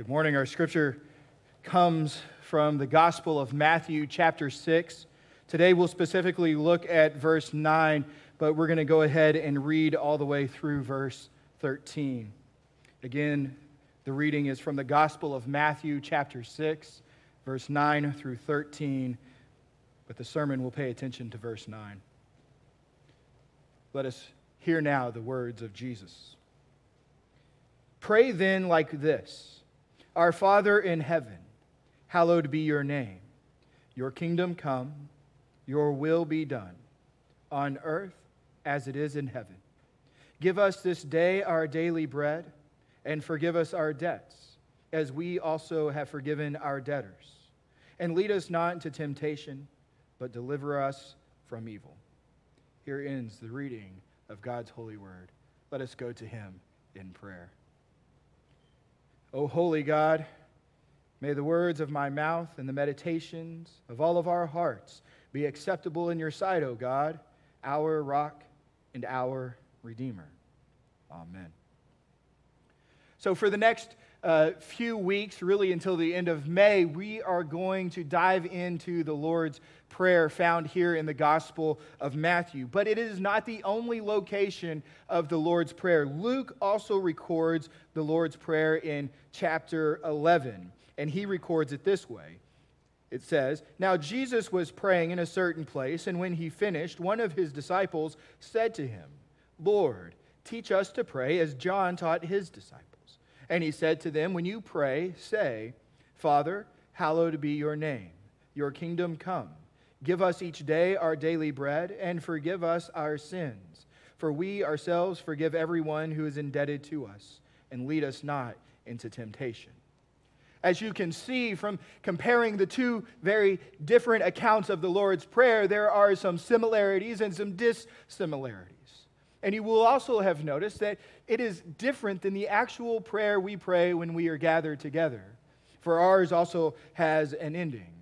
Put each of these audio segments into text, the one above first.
Good morning. Our scripture comes from the Gospel of Matthew, chapter 6. Today we'll specifically look at verse 9, but we're going to go ahead and read all the way through verse 13. Again, the reading is from the Gospel of Matthew, chapter 6, verse 9 through 13, but the sermon will pay attention to verse 9. Let us hear now the words of Jesus. Pray then like this. Our Father in heaven, hallowed be your name. Your kingdom come, your will be done, on earth as it is in heaven. Give us this day our daily bread, and forgive us our debts, as we also have forgiven our debtors. And lead us not into temptation, but deliver us from evil. Here ends the reading of God's holy word. Let us go to him in prayer. O holy God, may the words of my mouth and the meditations of all of our hearts be acceptable in your sight, O God, our rock and our redeemer. Amen. So, for the next uh, few weeks, really until the end of May, we are going to dive into the Lord's Prayer found here in the Gospel of Matthew. But it is not the only location of the Lord's Prayer. Luke also records the Lord's Prayer in chapter 11, and he records it this way. It says, Now Jesus was praying in a certain place, and when he finished, one of his disciples said to him, Lord, teach us to pray as John taught his disciples. And he said to them, When you pray, say, Father, hallowed be your name, your kingdom come. Give us each day our daily bread, and forgive us our sins. For we ourselves forgive everyone who is indebted to us, and lead us not into temptation. As you can see from comparing the two very different accounts of the Lord's Prayer, there are some similarities and some dissimilarities. And you will also have noticed that it is different than the actual prayer we pray when we are gathered together. For ours also has an ending.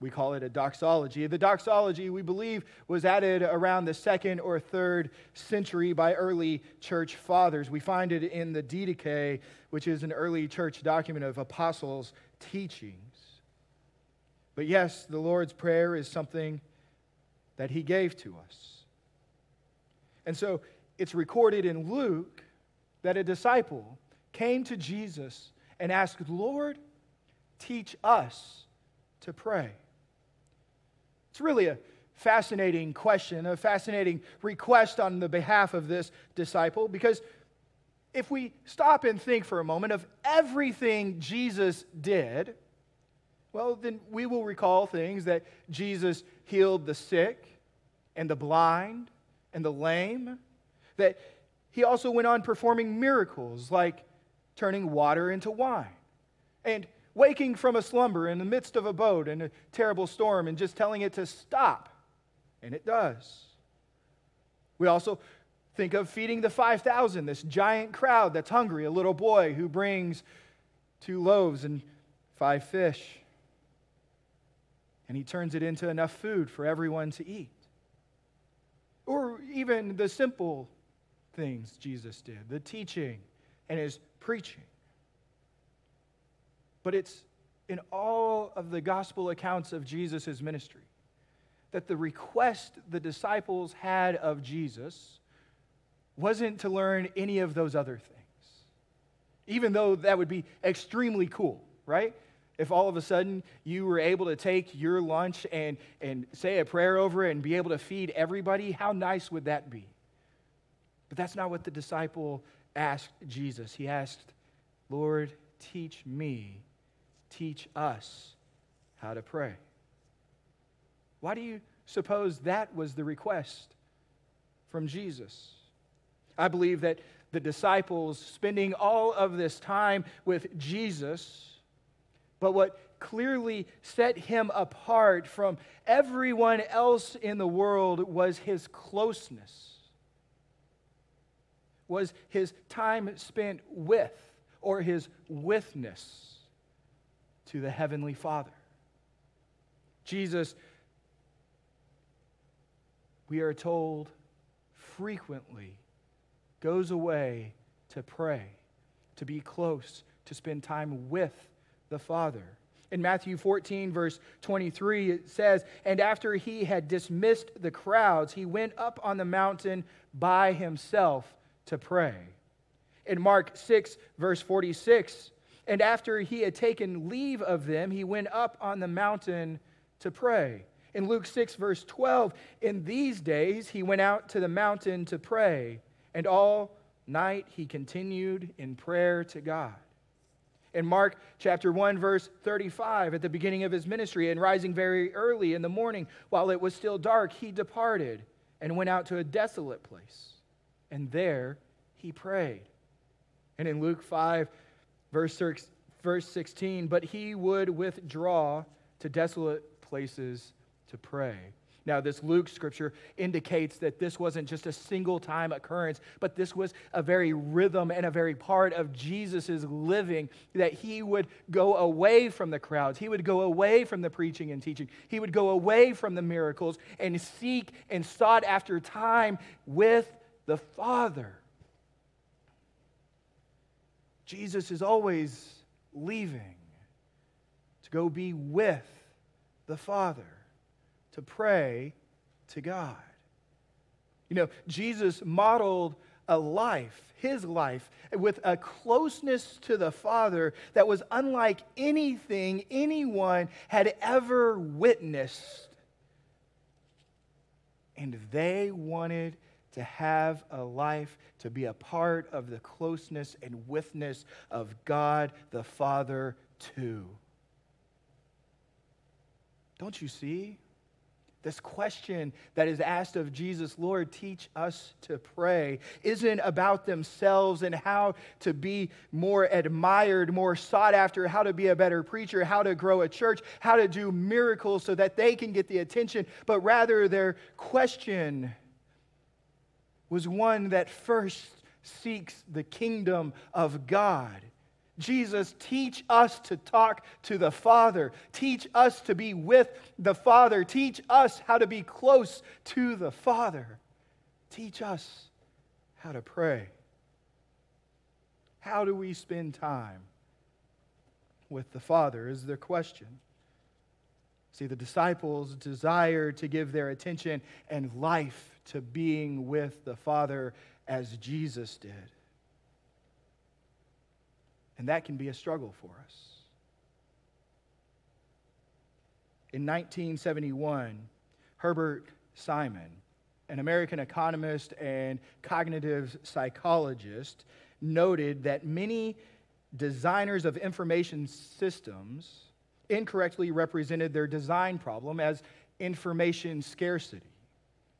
We call it a doxology. The doxology, we believe, was added around the second or third century by early church fathers. We find it in the Didache, which is an early church document of apostles' teachings. But yes, the Lord's Prayer is something that He gave to us. And so it's recorded in Luke that a disciple came to Jesus and asked, Lord, teach us to pray. It's really a fascinating question, a fascinating request on the behalf of this disciple, because if we stop and think for a moment of everything Jesus did, well, then we will recall things that Jesus healed the sick and the blind and the lame. That he also went on performing miracles like turning water into wine and waking from a slumber in the midst of a boat in a terrible storm and just telling it to stop. And it does. We also think of feeding the 5,000, this giant crowd that's hungry, a little boy who brings two loaves and five fish. And he turns it into enough food for everyone to eat. Or even the simple things Jesus did, the teaching and his preaching. But it's in all of the gospel accounts of Jesus' ministry that the request the disciples had of Jesus wasn't to learn any of those other things, even though that would be extremely cool, right? If all of a sudden you were able to take your lunch and, and say a prayer over it and be able to feed everybody, how nice would that be? But that's not what the disciple asked Jesus. He asked, Lord, teach me, teach us how to pray. Why do you suppose that was the request from Jesus? I believe that the disciples spending all of this time with Jesus but what clearly set him apart from everyone else in the world was his closeness, was his time spent with, or his withness to the Heavenly Father. Jesus, we are told, frequently goes away to pray, to be close to spend time with the Father. In Matthew 14, verse 23, it says, And after he had dismissed the crowds, he went up on the mountain by himself to pray. In Mark 6, verse 46, and after he had taken leave of them, he went up on the mountain to pray. In Luke 6, verse 12, in these days he went out to the mountain to pray, and all night he continued in prayer to God. In Mark chapter 1, verse 35, at the beginning of his ministry, and rising very early in the morning while it was still dark, he departed and went out to a desolate place. And there he prayed. And in Luke 5, verse, verse 16, but he would withdraw to desolate places to pray. Now, this Luke scripture indicates that this wasn't just a single time occurrence, but this was a very rhythm and a very part of Jesus' living, that he would go away from the crowds. He would go away from the preaching and teaching. He would go away from the miracles and seek and sought after time with the Father. Jesus is always leaving to go be with the Father to pray to God. You know, Jesus modeled a life, his life, with a closeness to the Father that was unlike anything anyone had ever witnessed. And they wanted to have a life, to be a part of the closeness and withness of God the Father too. Don't you see? This question that is asked of Jesus, Lord, teach us to pray, isn't about themselves and how to be more admired, more sought after, how to be a better preacher, how to grow a church, how to do miracles so that they can get the attention, but rather their question was one that first seeks the kingdom of God Jesus, teach us to talk to the Father. Teach us to be with the Father. Teach us how to be close to the Father. Teach us how to pray. How do we spend time with the Father? Is the question. See, the disciples desire to give their attention and life to being with the Father as Jesus did. And that can be a struggle for us. In 1971, Herbert Simon, an American economist and cognitive psychologist, noted that many designers of information systems incorrectly represented their design problem as information scarcity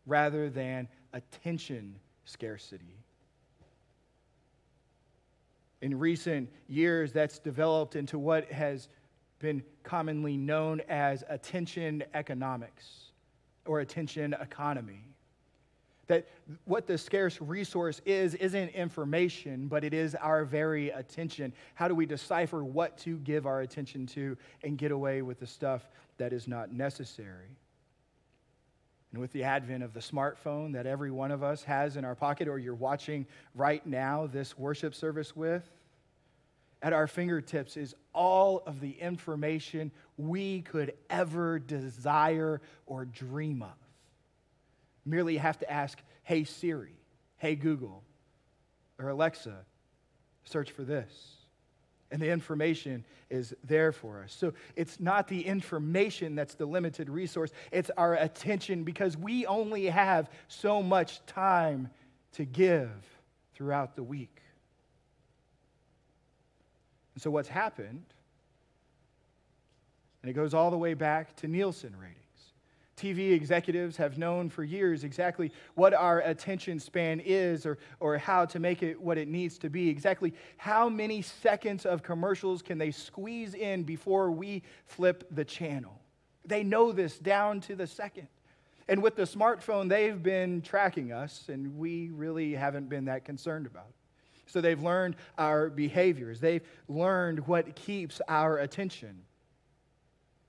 rather than attention scarcity in recent years, that's developed into what has been commonly known as attention economics or attention economy. That what the scarce resource is, isn't information, but it is our very attention. How do we decipher what to give our attention to and get away with the stuff that is not necessary? And with the advent of the smartphone that every one of us has in our pocket, or you're watching right now this worship service with, at our fingertips is all of the information we could ever desire or dream of. Merely have to ask, hey Siri, hey Google, or Alexa, search for this. And the information is there for us. So it's not the information that's the limited resource, it's our attention because we only have so much time to give throughout the week. And so what's happened, and it goes all the way back to Nielsen ratings. TV executives have known for years exactly what our attention span is or, or how to make it what it needs to be, exactly how many seconds of commercials can they squeeze in before we flip the channel. They know this down to the second. And with the smartphone, they've been tracking us, and we really haven't been that concerned about it. So they've learned our behaviors, they've learned what keeps our attention.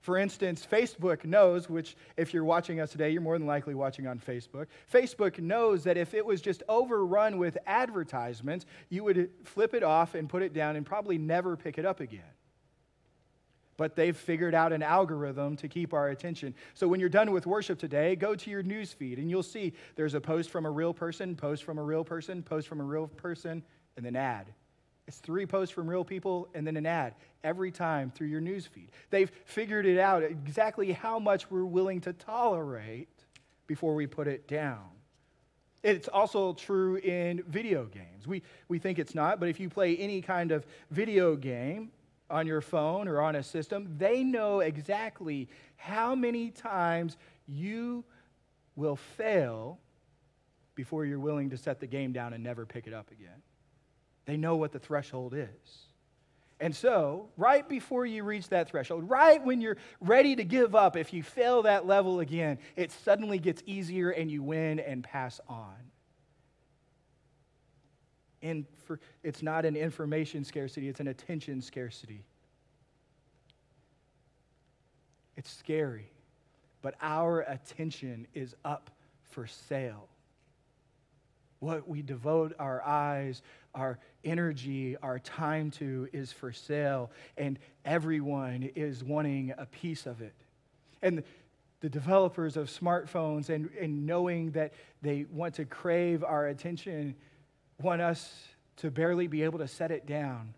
For instance, Facebook knows, which if you're watching us today, you're more than likely watching on Facebook. Facebook knows that if it was just overrun with advertisements, you would flip it off and put it down and probably never pick it up again. But they've figured out an algorithm to keep our attention. So when you're done with worship today, go to your news feed and you'll see there's a post from a real person, post from a real person, post from a real person, and an ad. It's three posts from real people and then an ad every time through your newsfeed. They've figured it out exactly how much we're willing to tolerate before we put it down. It's also true in video games. We, we think it's not, but if you play any kind of video game on your phone or on a system, they know exactly how many times you will fail before you're willing to set the game down and never pick it up again. They know what the threshold is. And so, right before you reach that threshold, right when you're ready to give up, if you fail that level again, it suddenly gets easier and you win and pass on. And for, it's not an information scarcity, it's an attention scarcity. It's scary, but our attention is up for sale. What we devote our eyes, our energy, our time to is for sale, and everyone is wanting a piece of it. And the developers of smartphones and, and knowing that they want to crave our attention want us to barely be able to set it down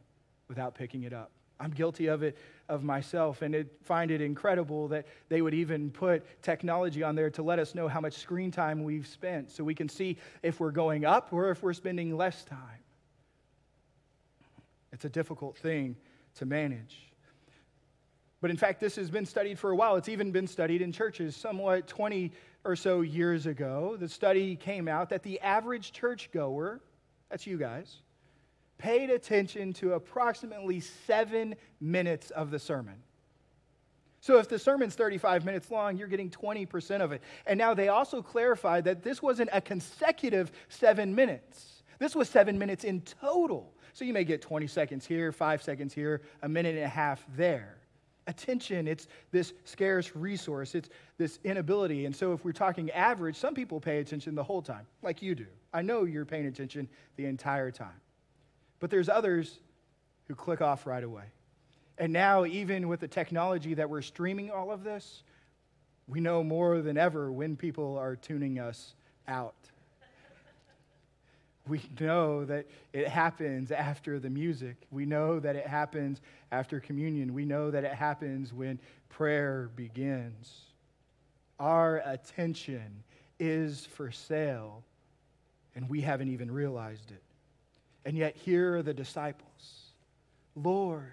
without picking it up. I'm guilty of it of myself and it, find it incredible that they would even put technology on there to let us know how much screen time we've spent so we can see if we're going up or if we're spending less time. It's a difficult thing to manage. But in fact, this has been studied for a while. It's even been studied in churches. Somewhat 20 or so years ago, the study came out that the average churchgoer, that's you guys, paid attention to approximately seven minutes of the sermon. So if the sermon's 35 minutes long, you're getting 20% of it. And now they also clarified that this wasn't a consecutive seven minutes, this was seven minutes in total. So you may get 20 seconds here, five seconds here, a minute and a half there. Attention, it's this scarce resource, it's this inability. And so if we're talking average, some people pay attention the whole time, like you do. I know you're paying attention the entire time. But there's others who click off right away. And now, even with the technology that we're streaming all of this, we know more than ever when people are tuning us out we know that it happens after the music. We know that it happens after communion. We know that it happens when prayer begins. Our attention is for sale, and we haven't even realized it. And yet, here are the disciples Lord,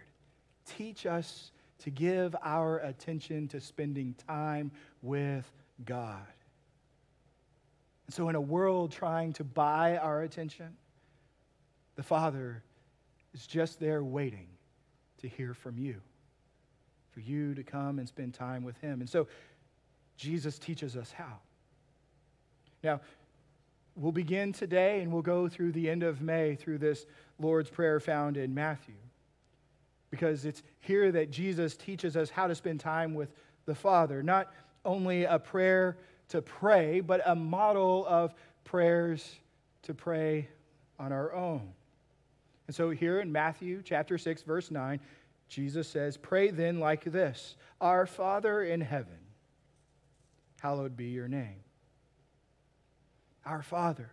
teach us to give our attention to spending time with God. And so, in a world trying to buy our attention, the Father is just there waiting to hear from you, for you to come and spend time with Him. And so, Jesus teaches us how. Now, we'll begin today and we'll go through the end of May through this Lord's Prayer found in Matthew. Because it's here that Jesus teaches us how to spend time with the Father, not only a prayer to pray, but a model of prayers to pray on our own. And so here in Matthew chapter 6 verse 9, Jesus says, "Pray then like this: Our Father in heaven, hallowed be your name." Our Father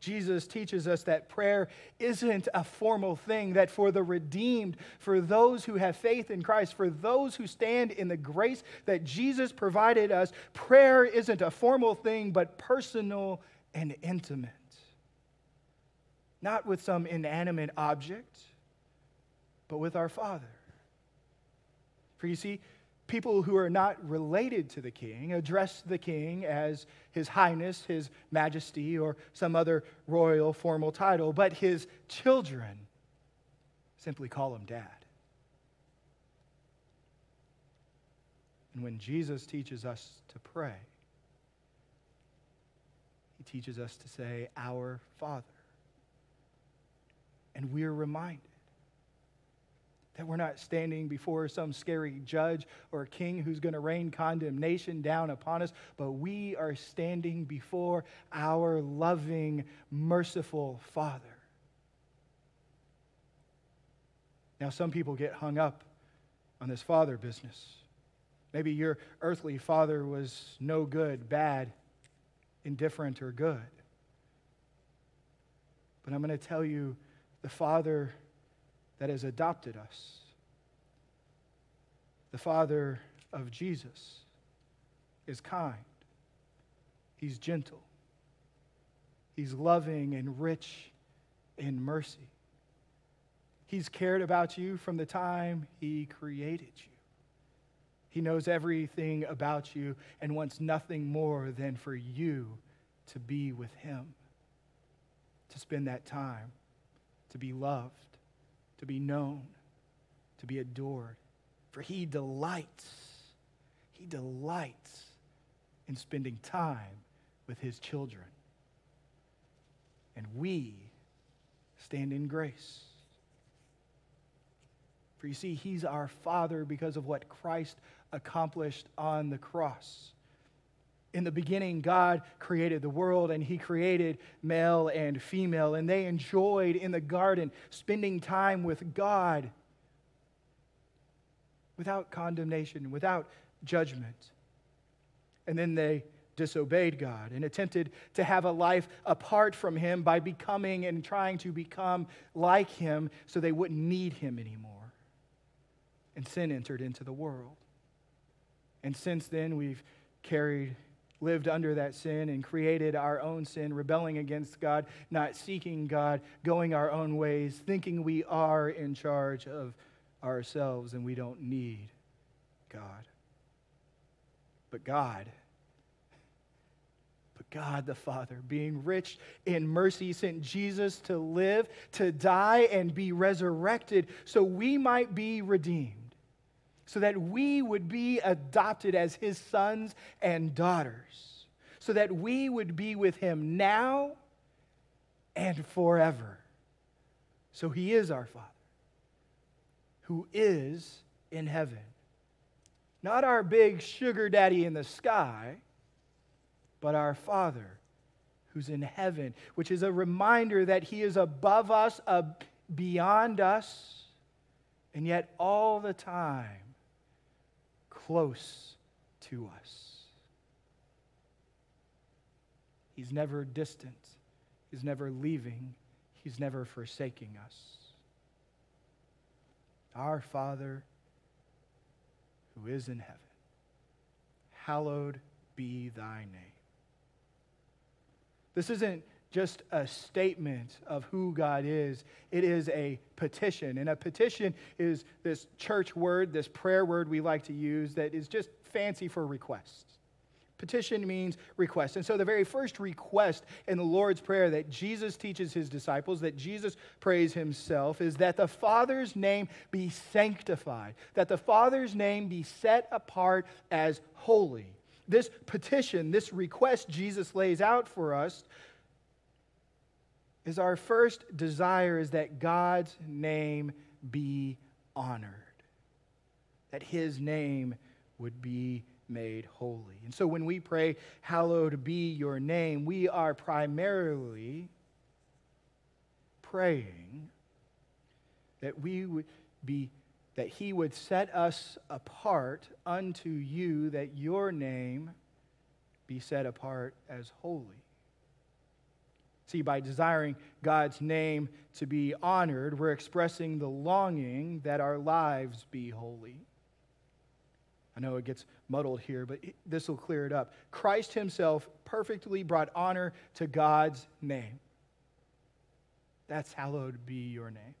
Jesus teaches us that prayer isn't a formal thing, that for the redeemed, for those who have faith in Christ, for those who stand in the grace that Jesus provided us, prayer isn't a formal thing, but personal and intimate. Not with some inanimate object, but with our Father. For you see, people who are not related to the king address the king as his highness, his majesty, or some other royal formal title, but his children simply call him dad. And when Jesus teaches us to pray, he teaches us to say, Our Father. And we're reminded That we're not standing before some scary judge or king who's going to rain condemnation down upon us, but we are standing before our loving, merciful Father. Now, some people get hung up on this father business. Maybe your earthly father was no good, bad, indifferent, or good. But I'm going to tell you the Father that has adopted us, the Father of Jesus, is kind, He's gentle, He's loving and rich in mercy. He's cared about you from the time He created you. He knows everything about you and wants nothing more than for you to be with Him, to spend that time, to be loved, to be known, to be adored. For He delights, He delights in spending time with His children. And we stand in grace. For you see, He's our Father because of what Christ accomplished on the cross. In the beginning, God created the world and He created male and female, and they enjoyed in the garden spending time with God without condemnation, without judgment. And then they disobeyed God and attempted to have a life apart from Him by becoming and trying to become like Him so they wouldn't need Him anymore and sin entered into the world. And since then, we've carried, lived under that sin and created our own sin, rebelling against God, not seeking God, going our own ways, thinking we are in charge of ourselves and we don't need God. But God, but God the Father, being rich in mercy, sent Jesus to live, to die, and be resurrected so we might be redeemed so that we would be adopted as his sons and daughters, so that we would be with him now and forever. So he is our Father, who is in heaven. Not our big sugar daddy in the sky, but our Father who's in heaven, which is a reminder that he is above us, beyond us, and yet all the time close to us. He's never distant, He's never leaving, He's never forsaking us. Our Father who is in heaven, hallowed be thy name. This isn't just a statement of who God is. It is a petition. And a petition is this church word, this prayer word we like to use that is just fancy for requests. Petition means request. And so the very first request in the Lord's Prayer that Jesus teaches his disciples, that Jesus prays himself, is that the Father's name be sanctified, that the Father's name be set apart as holy. This petition, this request Jesus lays out for us is our first desire is that God's name be honored, that his name would be made holy. And so when we pray, Hallowed be your name, we are primarily praying that we would be that he would set us apart unto you that your name be set apart as holy See, by desiring God's name to be honored, we're expressing the longing that our lives be holy. I know it gets muddled here, but this will clear it up. Christ himself perfectly brought honor to God's name. That's hallowed be your name.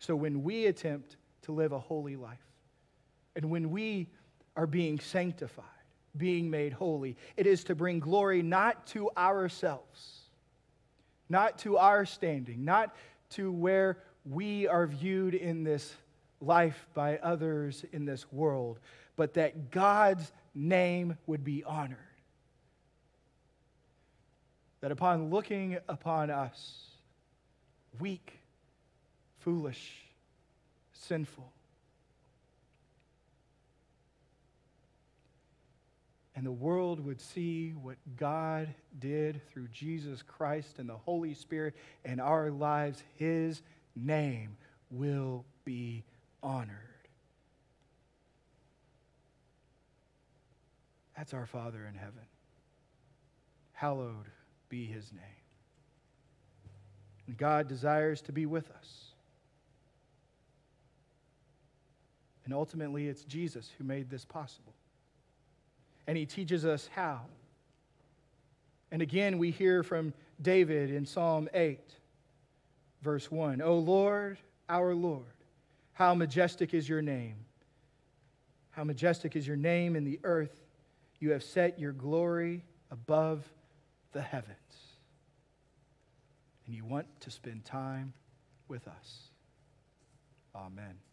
So when we attempt to live a holy life, and when we are being sanctified, being made holy. It is to bring glory not to ourselves, not to our standing, not to where we are viewed in this life by others in this world, but that God's name would be honored. That upon looking upon us, weak, foolish, sinful. And the world would see what God did through Jesus Christ and the Holy Spirit in our lives. His name will be honored. That's our Father in heaven. Hallowed be his name. And God desires to be with us. And ultimately, it's Jesus who made this possible. And he teaches us how. And again, we hear from David in Psalm 8, verse 1 O Lord, our Lord, how majestic is your name! How majestic is your name in the earth! You have set your glory above the heavens. And you want to spend time with us. Amen.